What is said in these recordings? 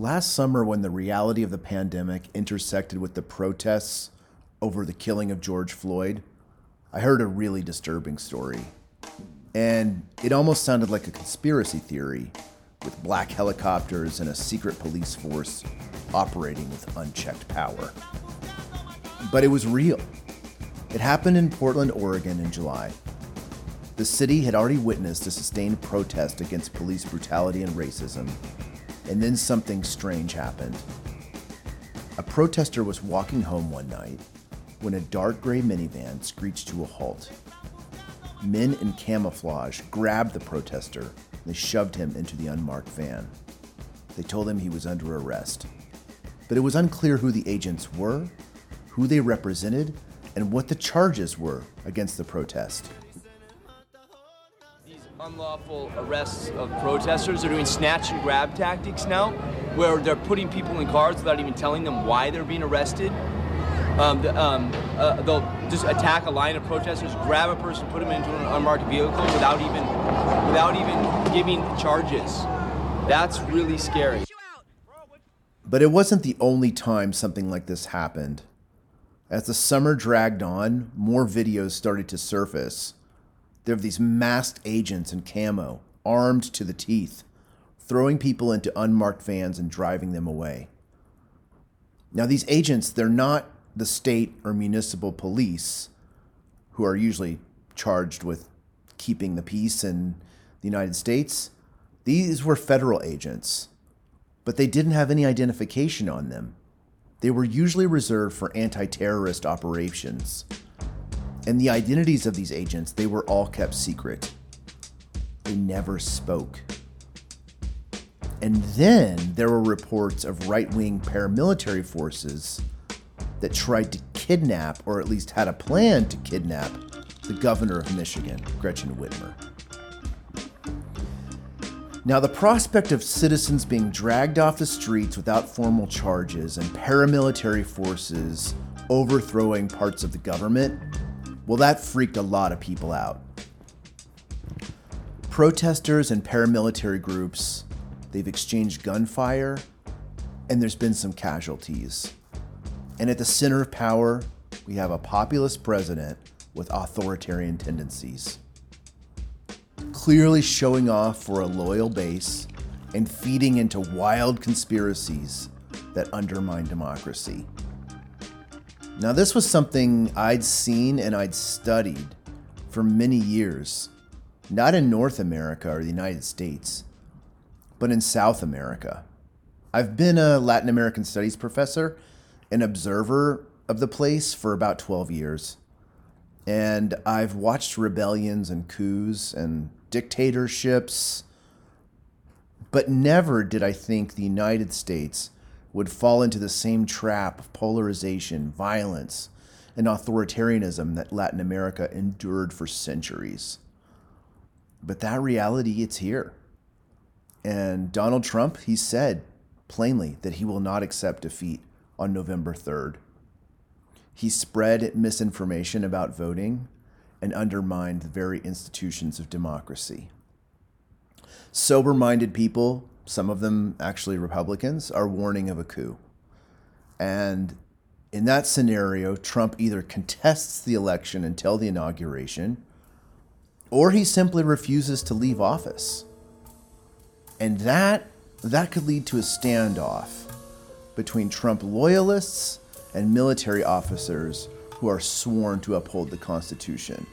Last summer, when the reality of the pandemic intersected with the protests over the killing of George Floyd, I heard a really disturbing story. And it almost sounded like a conspiracy theory with black helicopters and a secret police force operating with unchecked power. But it was real. It happened in Portland, Oregon in July. The city had already witnessed a sustained protest against police brutality and racism, and then something strange happened. A protester was walking home one night when a dark gray minivan screeched to a halt. Men in camouflage grabbed the protester and they shoved him into the unmarked van. They told him he was under arrest. But it was unclear who the agents were, who they represented, and what the charges were against the protest. Unlawful arrests of protesters. They're doing snatch and grab tactics now, where they're putting people in cars without even telling them why they're being arrested. Um, the, um, uh, they'll just attack a line of protesters, grab a person, put them into an unmarked vehicle without even, without even giving charges. That's really scary. But it wasn't the only time something like this happened. As the summer dragged on, more videos started to surface. There were these masked agents in camo, armed to the teeth, throwing people into unmarked vans and driving them away. Now, these agents, they're not the state or municipal police, who are usually charged with keeping the peace in the United States. These were federal agents, but they didn't have any identification on them. They were usually reserved for anti terrorist operations. And the identities of these agents, they were all kept secret. They never spoke. And then there were reports of right wing paramilitary forces that tried to kidnap, or at least had a plan to kidnap, the governor of Michigan, Gretchen Whitmer. Now, the prospect of citizens being dragged off the streets without formal charges and paramilitary forces overthrowing parts of the government, well, that freaked a lot of people out. Protesters and paramilitary groups, they've exchanged gunfire, and there's been some casualties. And at the center of power, we have a populist president with authoritarian tendencies clearly showing off for a loyal base and feeding into wild conspiracies that undermine democracy. Now, this was something I'd seen and I'd studied for many years, not in North America or the United States, but in South America. I've been a Latin American studies professor an observer of the place for about 12 years. And I've watched rebellions and coups and dictatorships, but never did I think the United States would fall into the same trap of polarization, violence, and authoritarianism that Latin America endured for centuries. But that reality, it's here. And Donald Trump, he said plainly that he will not accept defeat on November 3rd. He spread misinformation about voting and undermined the very institutions of democracy. Sober minded people, some of them actually Republicans, are warning of a coup. And in that scenario, Trump either contests the election until the inauguration, or he simply refuses to leave office. And that, that could lead to a standoff between Trump loyalists and military officers who are sworn to uphold the Constitution.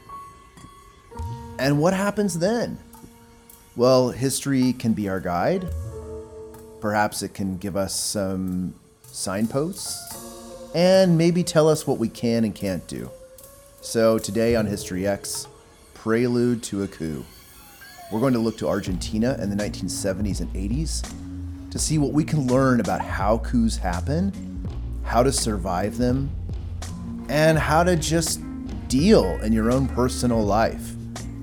And what happens then? Well, history can be our guide. Perhaps it can give us some signposts and maybe tell us what we can and can't do. So, today on History X, Prelude to a Coup. We're going to look to Argentina in the 1970s and 80s to see what we can learn about how coups happen, how to survive them, and how to just deal in your own personal life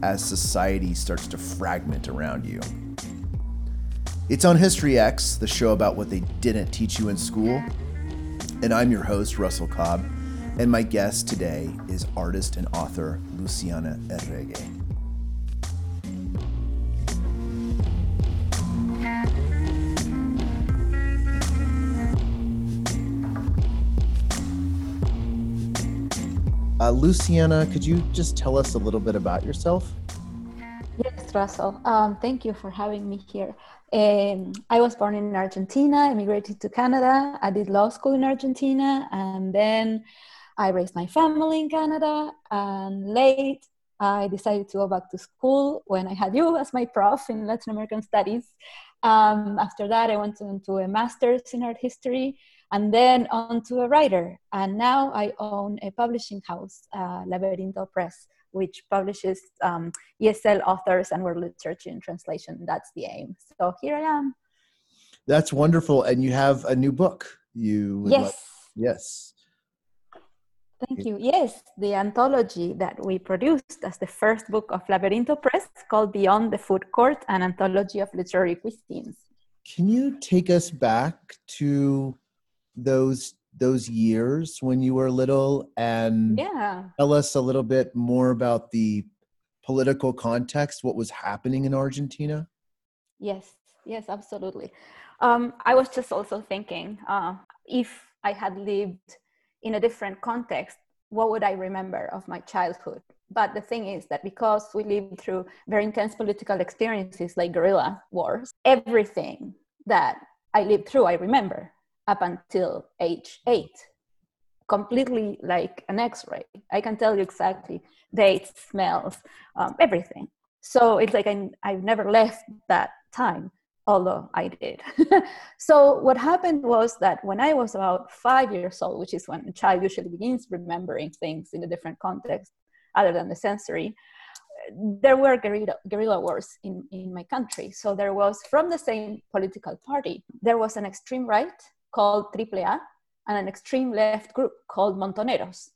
as society starts to fragment around you. It's on History X, the show about what they didn't teach you in school. And I'm your host, Russell Cobb. And my guest today is artist and author Luciana Erregue. Uh, Luciana, could you just tell us a little bit about yourself? Yes, Russell. Um, thank you for having me here. Um, I was born in Argentina, immigrated to Canada. I did law school in Argentina, and then I raised my family in Canada. And late, I decided to go back to school when I had you as my prof in Latin American Studies. Um, after that, I went into a master's in art history and then on to a writer. And now I own a publishing house, uh, Laberinto Press, which publishes um, ESL authors and world literature in translation. That's the aim. So here I am. That's wonderful. And you have a new book. You yes. Like, yes. Thank you. Yes, the anthology that we produced as the first book of Laberinto Press called Beyond the Food Court, an anthology of literary cuisines. Can you take us back to those those years when you were little and yeah. tell us a little bit more about the political context, what was happening in Argentina? Yes, yes, absolutely. Um, I was just also thinking uh, if I had lived in a different context, what would I remember of my childhood? But the thing is that because we lived through very intense political experiences like guerrilla wars, everything that I lived through, I remember up until age eight, completely like an x ray. I can tell you exactly dates, smells, um, everything. So it's like I, I've never left that time although I did. so what happened was that when I was about five years old, which is when a child usually begins remembering things in a different context other than the sensory, there were guerrilla, guerrilla wars in, in my country. So there was from the same political party, there was an extreme right called AAA and an extreme left group called Montoneros.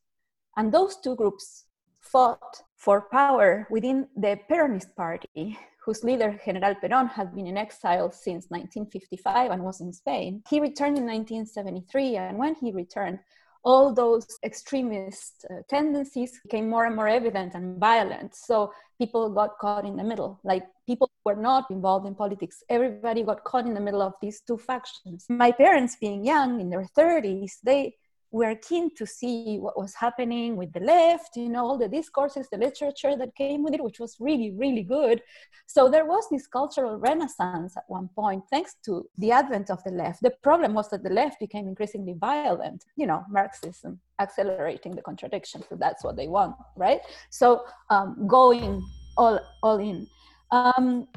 And those two groups fought for power within the Peronist party, whose leader, General Perón, had been in exile since 1955 and was in Spain. He returned in 1973, and when he returned, all those extremist uh, tendencies became more and more evident and violent. So people got caught in the middle. Like people were not involved in politics. Everybody got caught in the middle of these two factions. My parents, being young in their 30s, they were keen to see what was happening with the left, you know, all the discourses, the literature that came with it, which was really, really good. So there was this cultural renaissance at one point, thanks to the advent of the left. The problem was that the left became increasingly violent, you know, Marxism accelerating the contradiction, so that's what they want, right? So um, going all, all in. Um,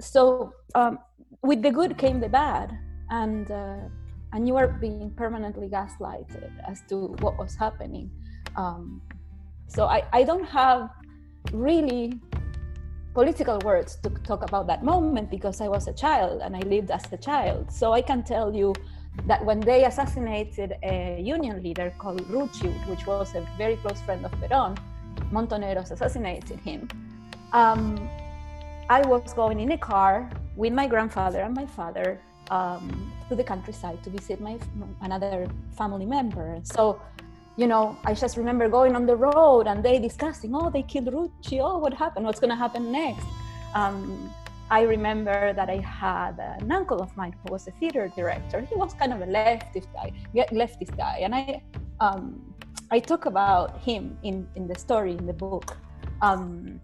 so um, with the good came the bad. And uh, and you were being permanently gaslighted as to what was happening. Um, so I, I don't have really political words to talk about that moment because I was a child and I lived as a child. So I can tell you that when they assassinated a union leader called Rucci, which was a very close friend of Perón, Montoneros assassinated him. Um, I was going in a car with my grandfather and my father um, to the countryside to visit my another family member. So, you know, I just remember going on the road and they discussing, oh, they killed Rucci. Oh, what happened? What's going to happen next? Um, I remember that I had an uncle of mine who was a theater director. He was kind of a leftist guy, leftist guy, and I, um, I talk about him in in the story in the book. Um,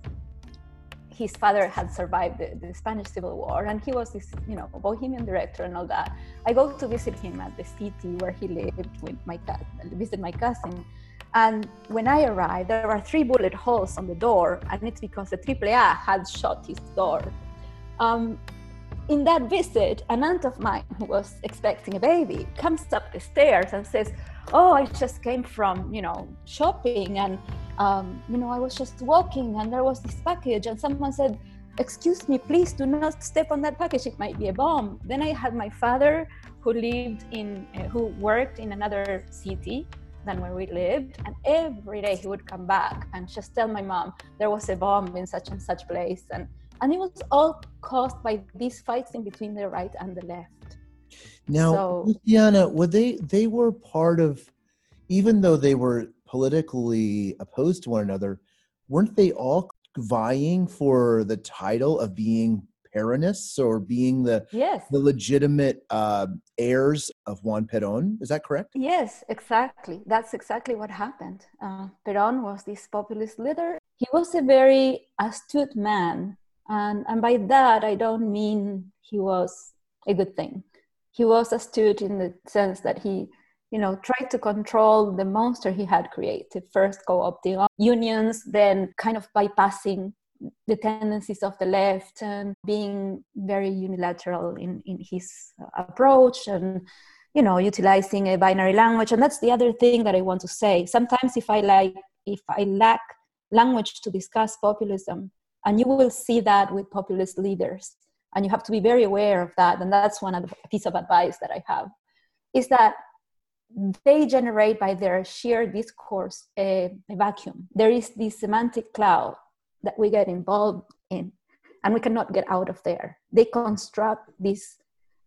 his father had survived the, the, Spanish Civil War, and he was this, you know, bohemian director and all that. I go to visit him at the city where he lived with my visit my cousin, and when I arrived, there were three bullet holes on the door, and it's because the AAA had shot his door. Um, in that visit, an aunt of mine who was expecting a baby comes up the stairs and says, "Oh, I just came from, you know, shopping and." Um, you know, I was just walking and there was this package, and someone said, Excuse me, please do not step on that package. It might be a bomb. Then I had my father who lived in, uh, who worked in another city than where we lived. And every day he would come back and just tell my mom there was a bomb in such and such place. And, and it was all caused by these fights in between the right and the left. Now, so, Luciana, were they, they were part of, even though they were politically opposed to one another, weren't they all vying for the title of being Peronists or being the yes the legitimate uh, heirs of Juan Perón. Is that correct? Yes, exactly. That's exactly what happened. Uh, Perón was this populist leader. He was a very astute man, and and by that I don't mean he was a good thing. He was astute in the sense that he you know, tried to control the monster he had created. First, co-opting unions, then kind of bypassing the tendencies of the left and being very unilateral in, in his uh, approach and you know utilizing a binary language and that's the other thing that i want to say sometimes if i like if i lack language to discuss populism and you will see that with populist leaders and you have to be very aware of that and that's one of the piece of advice that i have is that they generate by their sheer discourse a, a, vacuum. There is this semantic cloud that we get involved in, and we cannot get out of there. They construct this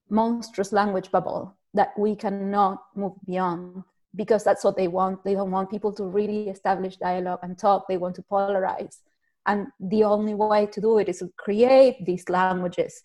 monstrous language bubble that we cannot move beyond because that's what they want. They don't want people to really establish dialogue and talk, they want to polarize. And the only way to do it is to create these languages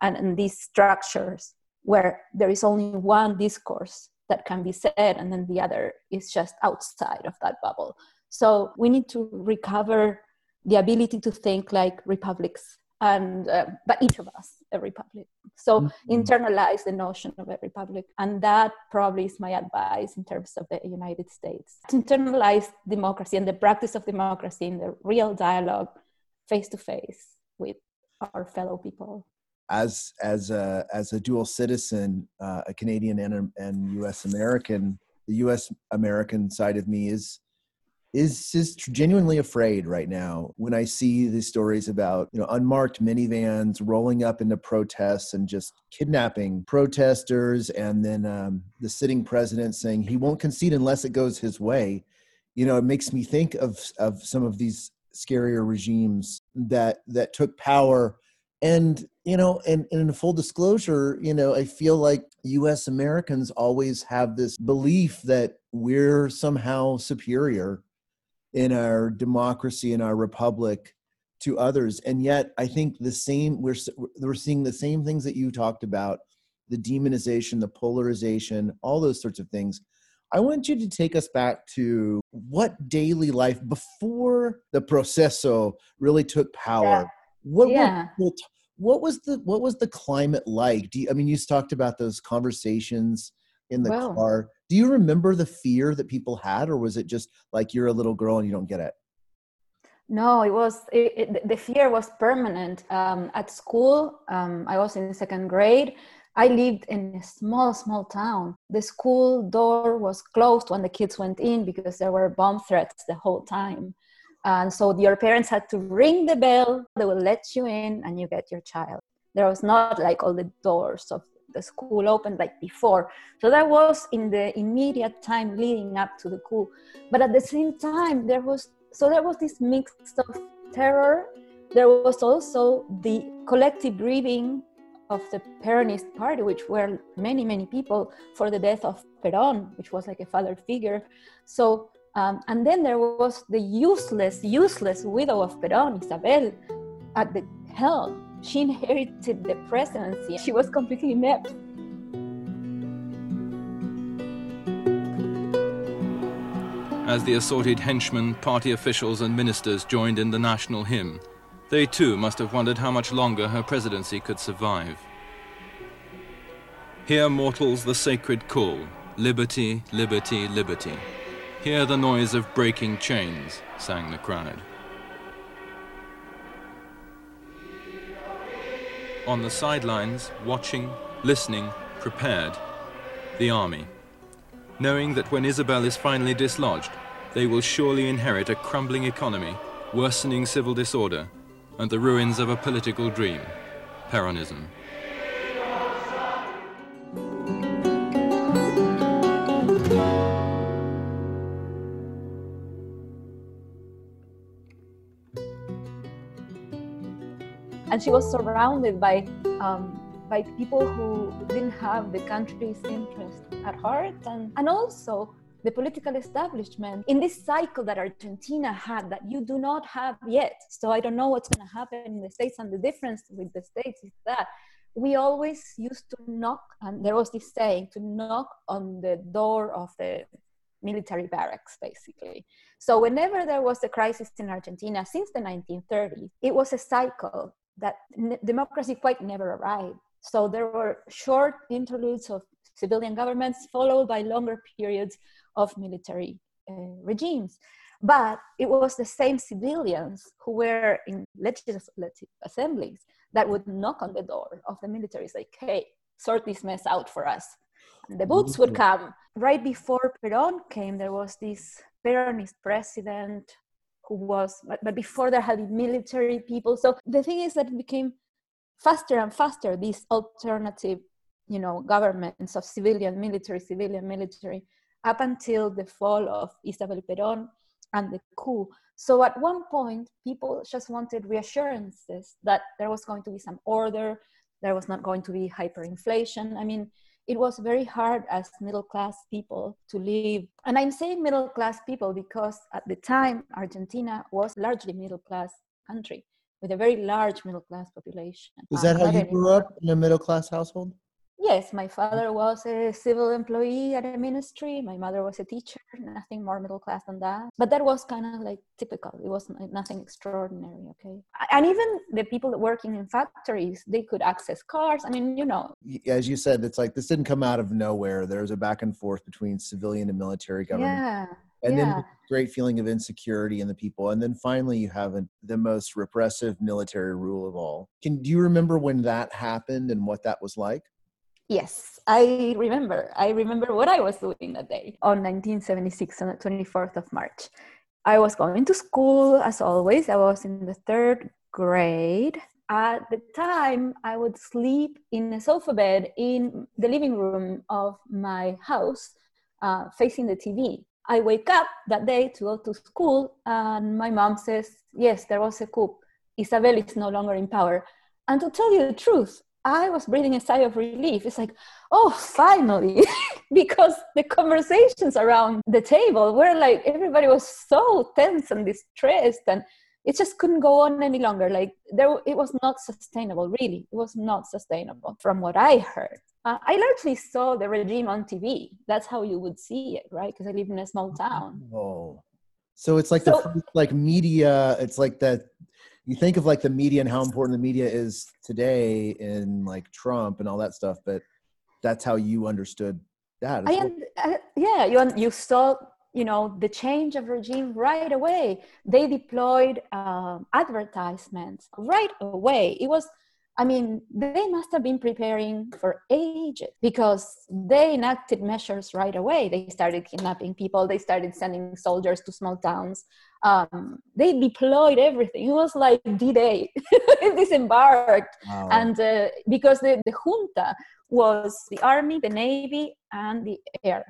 and, and these structures where there is only one discourse that can be said and then the other is just outside of that bubble. So we need to recover the ability to think like republics and uh, but each of us a republic. So mm-hmm. internalize the notion of a republic and that probably is my advice in terms of the united states. To internalize democracy and the practice of democracy in the real dialogue face to face with our fellow people as as a as a dual citizen, uh, a Canadian and and U.S. American, the U.S. American side of me is is is genuinely afraid right now when I see these stories about you know unmarked minivans rolling up into protests and just kidnapping protesters, and then um, the sitting president saying he won't concede unless it goes his way. You know, it makes me think of of some of these scarier regimes that that took power and you know and, and in full disclosure you know i feel like us americans always have this belief that we're somehow superior in our democracy in our republic to others. And yet i think the same we're we're seeing the same things that you talked about the demonization the polarization all those sorts of things. I want you to take us back to what daily life before the proceso really took power. Yeah. What yeah. Were, what was the what was the climate like? Do you, I mean you talked about those conversations in the car. Do you remember the fear that people had, or was it just like you're a little girl and you don't get it? No, it was it, it, the fear was permanent. Um, at school, um, I was in second grade. I lived in a small, small town. The school door was closed when the kids went in because there were bomb threats the whole time. And so your parents had to ring the bell, they will let you in and you get your child. There was not like all the doors of the school open like before. So that was in the immediate time leading up to the coup. But at the same time, there was so there was this mix of terror. There was also the collective grieving of the Peronist party, which were many, many people for the death of Peron, which was like a father figure. So um, and then there was the useless, useless widow of Perón, Isabel, at the helm. She inherited the presidency. She was completely inept. As the assorted henchmen, party officials, and ministers joined in the national hymn, they too must have wondered how much longer her presidency could survive. Hear mortals the sacred call liberty, liberty, liberty. Hear the noise of breaking chains, sang the crowd. On the sidelines, watching, listening, prepared, the army, knowing that when Isabel is finally dislodged, they will surely inherit a crumbling economy, worsening civil disorder, and the ruins of a political dream, Peronism. And she was surrounded by um, by people who didn't have the country's interest at heart and, and also the political establishment in this cycle that Argentina had that you do not have yet. So I don't know what's going to happen in the States. And the difference with the States is that we always used to knock, and there was this saying to knock on the door of the military barracks, basically. So whenever there was a crisis in Argentina since the 1930s, it was a cycle that n- democracy quite never arrived. So there were short interludes of civilian governments followed by longer periods of military uh, regimes. But it was the same civilians who were in legislative assemblies that would knock on the door of the military, like, hey, sort this mess out for us. And the boots would mm-hmm. come. Right before Peron came, there was this Peronist president who was, but, but before there had been military people. So the thing is that it became faster and faster, these alternative, you know, governments of civilian, military, civilian, military, up until the fall of Isabel Peron and the coup. So at one point, people just wanted reassurances that there was going to be some order, there was not going to be hyperinflation. I mean, it was very hard as middle class people to live. And I'm saying middle class people because at the time, Argentina was largely middle class country with a very large middle class population. Is that uh, how you grew up in a middle class household? Yes, my father was a civil employee at a ministry. My mother was a teacher, nothing more middle class than that. But that was kind of like typical. It was nothing extraordinary, okay? And even the people working in factories, they could access cars. I mean, you know. As you said, it's like this didn't come out of nowhere. There's a back and forth between civilian and military government. Yeah. And yeah. then great feeling of insecurity in the people. And then finally, you have a, the most repressive military rule of all. Can do you remember when that happened and what that was like? Yes, I remember. I remember what I was doing that day on 1976, on the 24th of March. I was going to school as always. I was in the third grade. At the time, I would sleep in a sofa bed in the living room of my house, uh, facing the TV. I wake up that day to go to school, and my mom says, Yes, there was a coup. Isabel is no longer in power. And to tell you the truth, I was breathing a sigh of relief. It's like, oh, finally, because the conversations around the table were like everybody was so tense and distressed, and it just couldn't go on any longer. Like there, it was not sustainable. Really, it was not sustainable. From what I heard, uh, I largely saw the regime on TV. That's how you would see it, right? Because I live in a small town. Oh, so it's like so, the like media. It's like that you think of like the media and how important the media is today in like Trump and all that stuff, but that's how you understood that. I, well. uh, yeah, you you saw you know the change of regime right away. They deployed um, advertisements right away. It was I mean, they must have been preparing for ages because they enacted measures right away. They started kidnapping people, they started sending soldiers to small towns. Um, they deployed everything. It was like D Day, disembarked. Wow. And uh, because the, the junta was the army, the navy, and the air.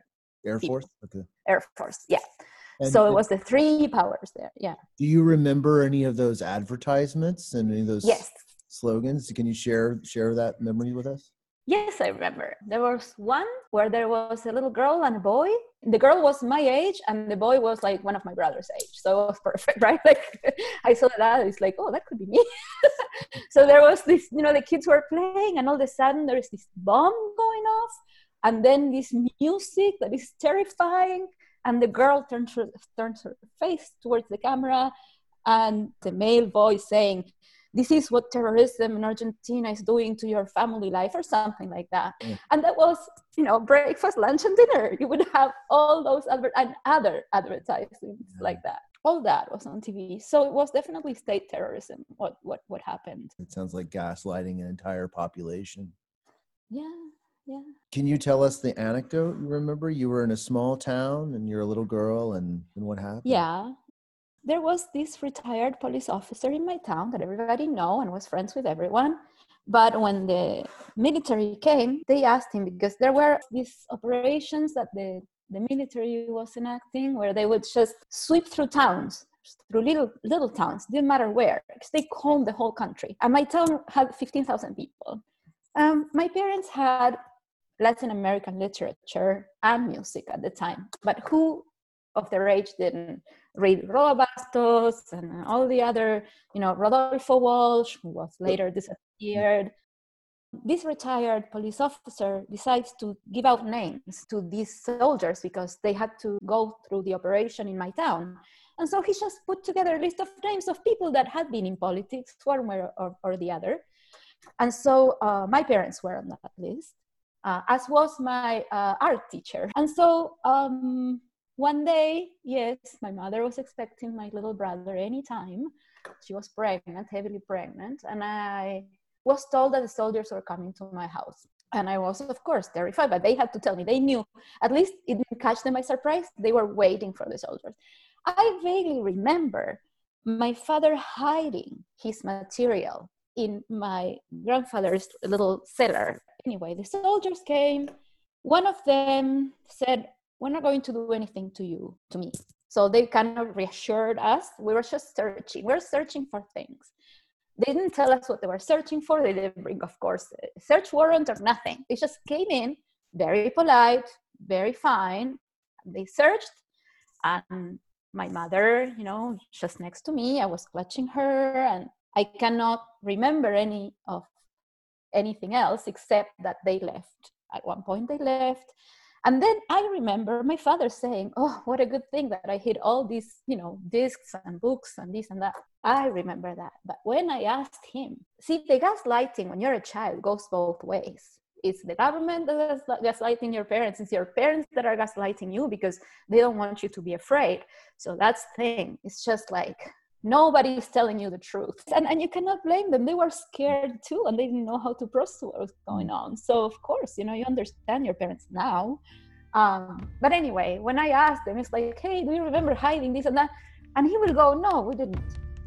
Air Force? Okay. Air Force, yeah. And so it was the three powers there. Yeah. Do you remember any of those advertisements and any of those? Yes slogans. Can you share share that memory with us? Yes, I remember. There was one where there was a little girl and a boy. The girl was my age, and the boy was like one of my brother's age. So it was perfect, right? Like I saw that, it's like, oh, that could be me. so there was this, you know, the kids were playing, and all of a sudden there is this bomb going off, and then this music that is terrifying, and the girl turns her, turns her face towards the camera, and the male voice saying, this is what terrorism in Argentina is doing to your family life or something like that. Mm. And that was, you know, breakfast, lunch, and dinner. You would have all those adver- and other advertisements mm. like that. All that was on TV. So it was definitely state terrorism, what, what, what happened. It sounds like gaslighting an entire population. Yeah, yeah. Can you tell us the anecdote you remember? You were in a small town and you're a little girl, and, and what happened? Yeah there was this retired police officer in my town that everybody knew and was friends with everyone. But when the military came, they asked him because there were these operations that the, the military was enacting where they would just sweep through towns, through little little towns, didn't matter where, because they combed the whole country. And my town had 15,000 people. Um, my parents had Latin American literature and music at the time. But who of their age didn't read Roa Bastos and all the other, you know, Rodolfo Walsh, who was later disappeared. This retired police officer decides to give out names to these soldiers because they had to go through the operation in my town. And so he just put together a list of names of people that had been in politics, one way or, or the other. And so uh, my parents were on that list, uh, as was my uh, art teacher. And so um, one day, yes, my mother was expecting my little brother anytime. She was pregnant, heavily pregnant, and I was told that the soldiers were coming to my house. And I was, of course, terrified, but they had to tell me. They knew, at least it didn't catch them by surprise. They were waiting for the soldiers. I vaguely remember my father hiding his material in my grandfather's little cellar. Anyway, the soldiers came. One of them said, we're not going to do anything to you, to me. So they kind of reassured us. We were just searching. We we're searching for things. They didn't tell us what they were searching for. They didn't bring, of course, a search warrant or nothing. They just came in, very polite, very fine. They searched, and my mother, you know, just next to me. I was clutching her, and I cannot remember any of anything else except that they left. At one point, they left and then i remember my father saying oh what a good thing that i hid all these you know discs and books and this and that. I remember that. But when i asked him see the gaslighting when you're a child goes both ways. It's the government that is gaslighting your parents. It's your parents that are gaslighting you because they don't want you to be afraid. So that's the thing. It's just like nobody is telling you the truth. And, and you cannot blame them. They were scared too and they didn't know how to process what was going on. So of course you know you understand your parents now. Um, but anyway when i asked them it's like hey do you remember hiding this and that? And he will go no we didn't.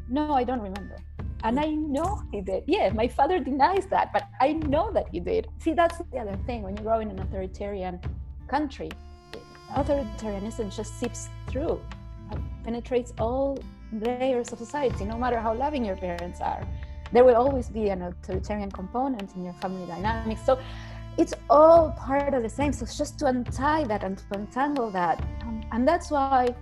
No i don't remember. And i know he did. Yeah my father denies that but i know that he did. See that's the other thing. When you grow in an authoritarian country authoritarianism just seeps through. Penetrates all layers of society, no matter how loving your parents are. There will always be an authoritarian component in your family dynamics. So it's all part of the same. So it's just to untie that and to untangle that. Um, and that's why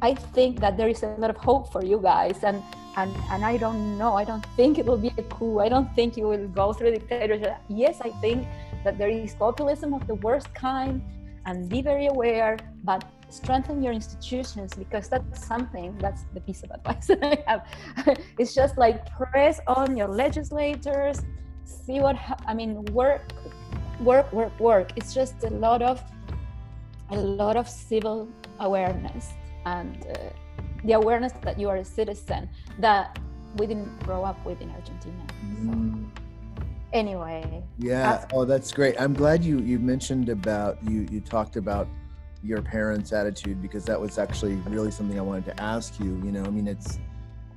I think that there is a lot of hope for you guys. And, and, and I don't know, I don't think it will be a coup. I don't think you will go through dictatorship. Yes, I think that there is populism of the worst kind and be very aware, but strengthen your institutions because that's something that's the piece of advice that i have. It's just like press on your legislators see what i mean work work work work. It's just a lot of a lot of civil awareness and uh, the awareness that you are a citizen that we didn't grow up with in argentina. So. mm. anyway. Yeah. Oh that's great. I'm glad you you mentioned about you you talked about your parents' attitude because that was actually really something I wanted to ask you. You know, I mean, it's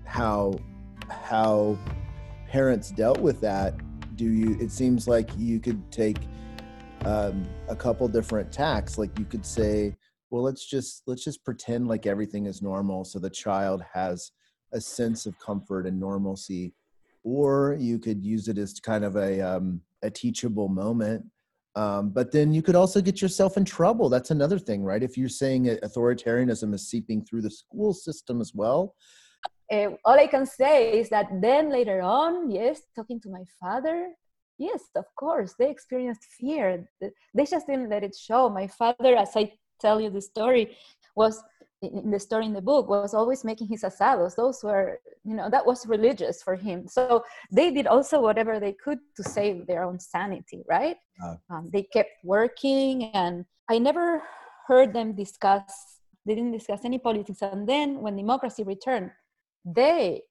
how how parents dealt with that. Do you? It seems like you could take um, a couple different tacks. Like you could say, well, let's just let's just pretend like everything is normal, so the child has a sense of comfort and normalcy. Or you could use it as kind of a um, a teachable moment um, but then you could also get yourself in trouble. That's another thing, right? If you're saying authoritarianism is seeping through the school system as well. Uh, all I can say is that then later on, yes, talking to my father, yes, of course, they experienced fear. They just didn't let it show. My father, as I tell you the story, was in the story in the book was always making his asados. Those were you know that was religious for him. So they did also whatever they could to save their own sanity right? Um, they kept working and i never heard them discuss they didn't discuss any politics. And then when democracy returned they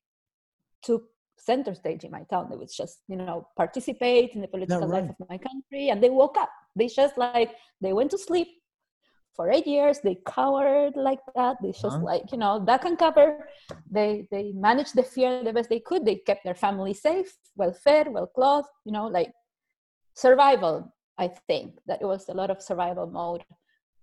took center stage in my town. They would just you know participate in the political right. life of my country and they woke up. They just like they went to sleep for eight years they cowered like that they just uh-huh. like you know duck and cover they they managed the fear the best they could they kept their family safe well fed well clothed you know like survival i think that it was a lot of survival mode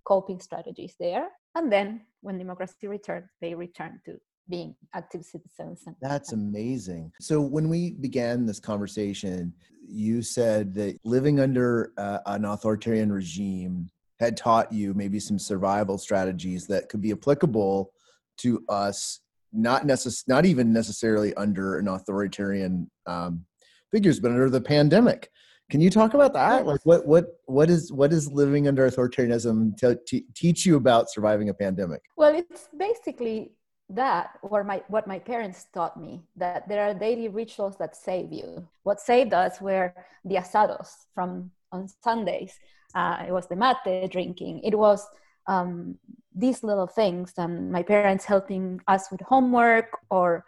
coping strategies there and then when democracy returned they returned to being active citizens. That's amazing. So when we began this conversation, you said that living under uh, an authoritarian regime had taught you maybe some survival strategies that could be applicable to us not necess- not even necessarily under an authoritarian um, figures but under the pandemic. Can you talk about that? Like what what what is what is living under authoritarianism to, to teach you about surviving a pandemic? Well it's basically that or my what my parents taught me that there are daily rituals that save you. What saved us were the asados from on sundays uh, it was the mate drinking. It was um, these little things and my parents helping us with homework or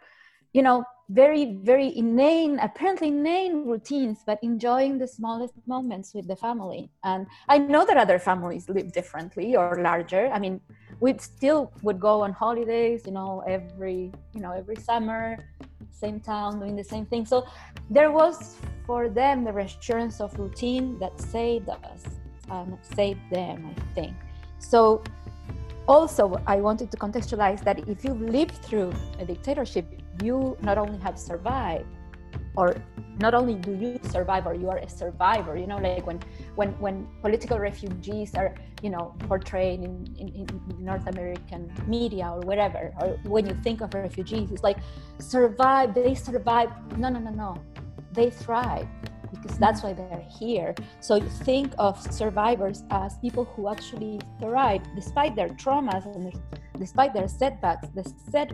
you know very very inane apparently inane routines but enjoying the smallest moments with the family. And i know that other families live differently or larger. I mean we still would go on holidays you know every you know every summer same town doing the same thing. So there was for them the reassurance of routine that saved us Um, and saved them i think. So also i wanted to contextualize that if you've lived through a dictatorship you not only have survived or not only do you survive or you are a survivor you know like when when when political refugees are you know portrayed in, in, in north american media or wherever or when you think of refugees it's like survive they survive. No no no no. They thrive because that's why they're here. So think of survivors as people who actually thrive despite their traumas and despite their setbacks, the set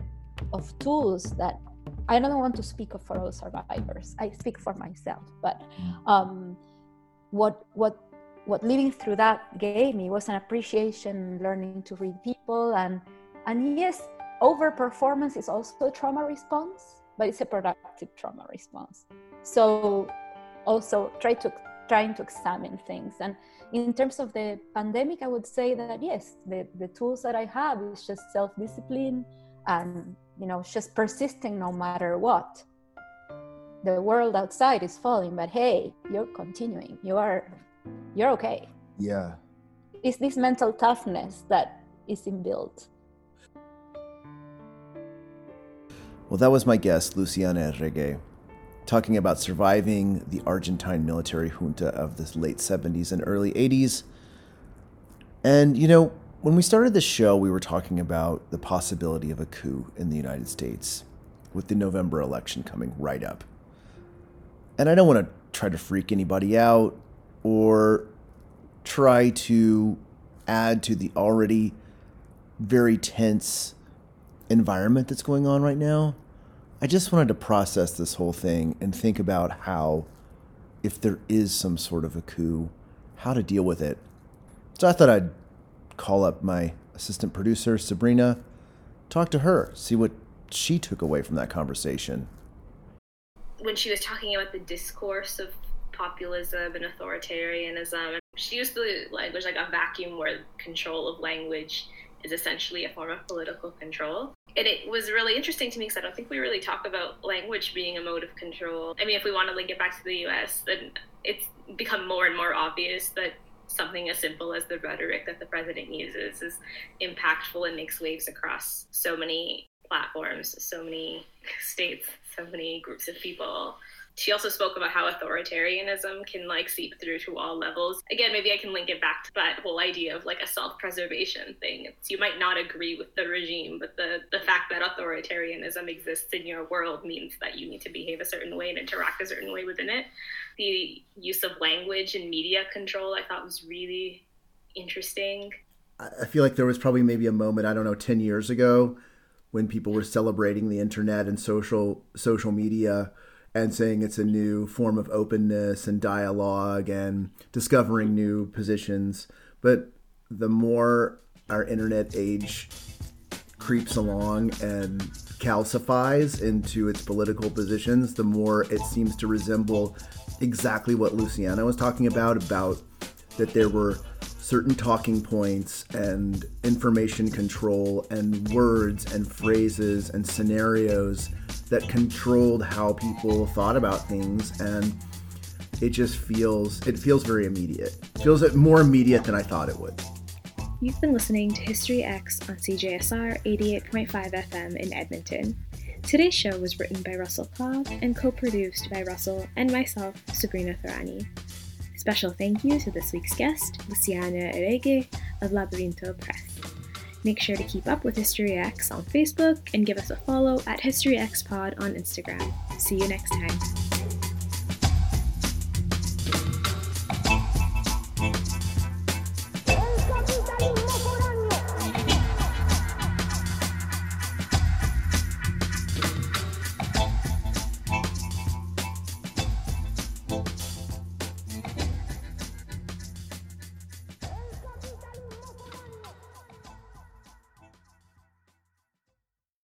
of tools that I don't want to speak of for all survivors. I speak for myself, but um, what what what living through that gave me was an appreciation, learning to read people, and and yes, overperformance is also a trauma response, but it's a productive trauma response. So also try to trying to examine things. And in terms of the pandemic i would say that yes the, the tools that i have is just self-discipline and you know just persisting no matter what. The world outside is falling but hey you're continuing. You are you're okay. Yeah. It's this mental toughness that is inbuilt. Well that was my guest luciana Erregue talking about surviving the Argentine military junta of the late 70s and early 80s. And, you know, when we started the show, we were talking about the possibility of a coup in the United States with the November election coming right up. And I don't want to try to freak anybody out or try to add to the already very tense environment that's going on right now. I just wanted to process this whole thing and think about how, if there is some sort of a coup, how to deal with it. So I thought I'd call up my assistant producer, Sabrina, talk to her, see what she took away from that conversation. When she was talking about the discourse of populism and authoritarianism, she used the language like a vacuum where control of language is essentially a form of political control and it was really interesting to me because I don't think we really talk about language being a mode of control. I mean, if we want to link it back to the US, then it's become more and more obvious that something as simple as the rhetoric that the president uses is impactful and makes waves across so many platforms, so many states, so many groups of people she also spoke about how authoritarianism can like seep through to all levels. Again, maybe I can link it back to that whole idea of like a self-preservation thing. It's, you might not agree with the regime, but the the fact that authoritarianism exists in your world means that you need to behave a certain way and interact a certain way within it. The use of language and media control I thought was really interesting. I feel like there was probably maybe a moment, I don't know, 10 years ago when people were celebrating the internet and social social media and saying it's a new form of openness and dialogue and discovering new positions. But the more our internet age creeps along and calcifies into its political positions, the more it seems to resemble exactly what Luciana was talking about about that there were certain talking points and information control and words and phrases and scenarios that controlled how people thought about things and it just feels it feels very immediate it feels more immediate than i thought it would You've been listening to History X on CJSR 88.5 FM in Edmonton. Today's show was written by Russell Cobb and co produced by Russell and myself, Sabrina Thorani. Special thank you to this week's guest, Luciana Erregue of Laberinto Press. Make sure to keep up with History X on Facebook and give us a follow at History X Pod on Instagram. See you next time.